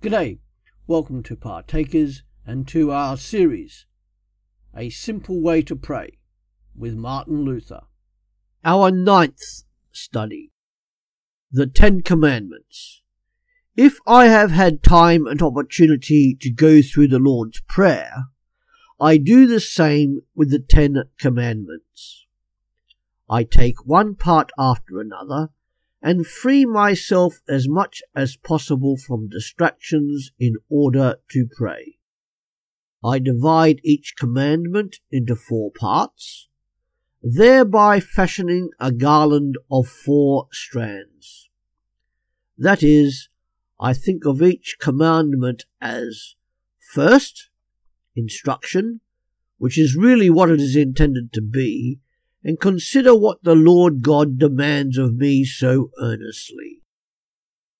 G'day, welcome to Partakers and to our series, A Simple Way to Pray with Martin Luther. Our ninth study, The Ten Commandments. If I have had time and opportunity to go through the Lord's Prayer, I do the same with the Ten Commandments. I take one part after another and free myself as much as possible from distractions in order to pray. I divide each commandment into four parts, thereby fashioning a garland of four strands. That is, I think of each commandment as first, instruction, which is really what it is intended to be, and consider what the Lord God demands of me so earnestly.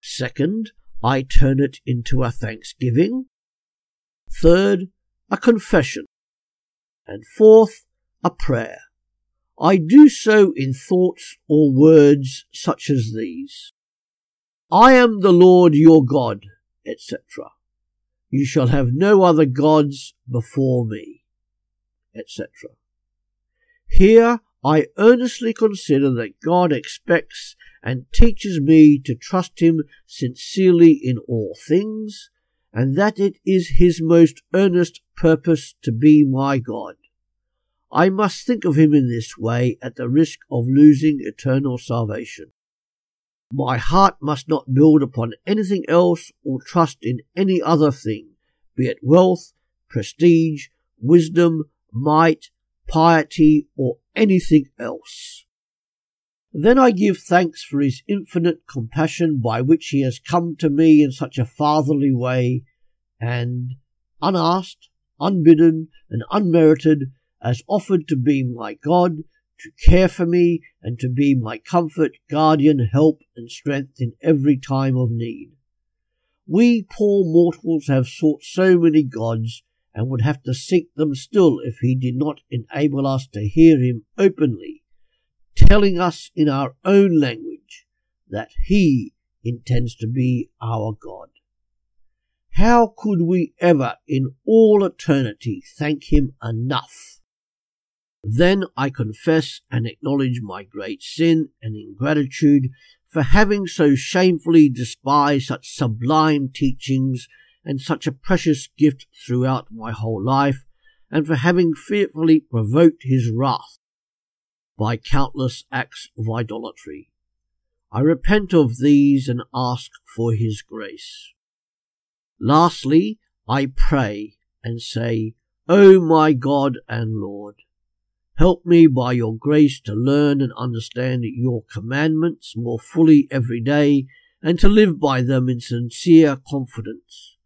Second, I turn it into a thanksgiving. Third, a confession. And fourth, a prayer. I do so in thoughts or words such as these. I am the Lord your God, etc. You shall have no other gods before me, etc. Here I earnestly consider that God expects and teaches me to trust Him sincerely in all things, and that it is His most earnest purpose to be my God. I must think of Him in this way at the risk of losing eternal salvation. My heart must not build upon anything else or trust in any other thing, be it wealth, prestige, wisdom, might, piety, or anything else. Then I give thanks for his infinite compassion by which he has come to me in such a fatherly way, and, unasked, unbidden, and unmerited, has offered to be my God, to care for me, and to be my comfort, guardian, help, and strength in every time of need. We poor mortals have sought so many gods, and would have to seek them still if he did not enable us to hear him openly, telling us in our own language that he intends to be our God. How could we ever in all eternity thank him enough? Then I confess and acknowledge my great sin and ingratitude for having so shamefully despised such sublime teachings and such a precious gift throughout my whole life, and for having fearfully provoked his wrath by countless acts of idolatry. I repent of these and ask for his grace. Lastly, I pray and say, O my God and Lord, help me by your grace to learn and understand your commandments more fully every day and to live by them in sincere confidence.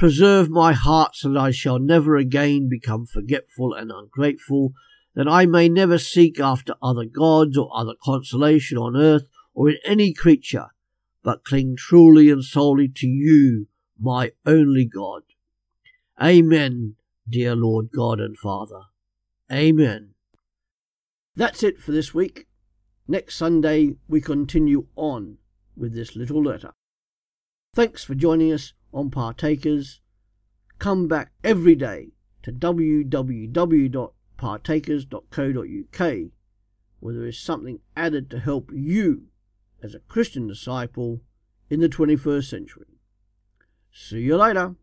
Preserve my heart so that I shall never again become forgetful and ungrateful, that I may never seek after other gods or other consolation on earth or in any creature, but cling truly and solely to you, my only God. Amen, dear Lord God and Father. Amen. That's it for this week. Next Sunday we continue on with this little letter. Thanks for joining us on Partakers. Come back every day to www.partakers.co.uk where there is something added to help you as a Christian disciple in the 21st century. See you later.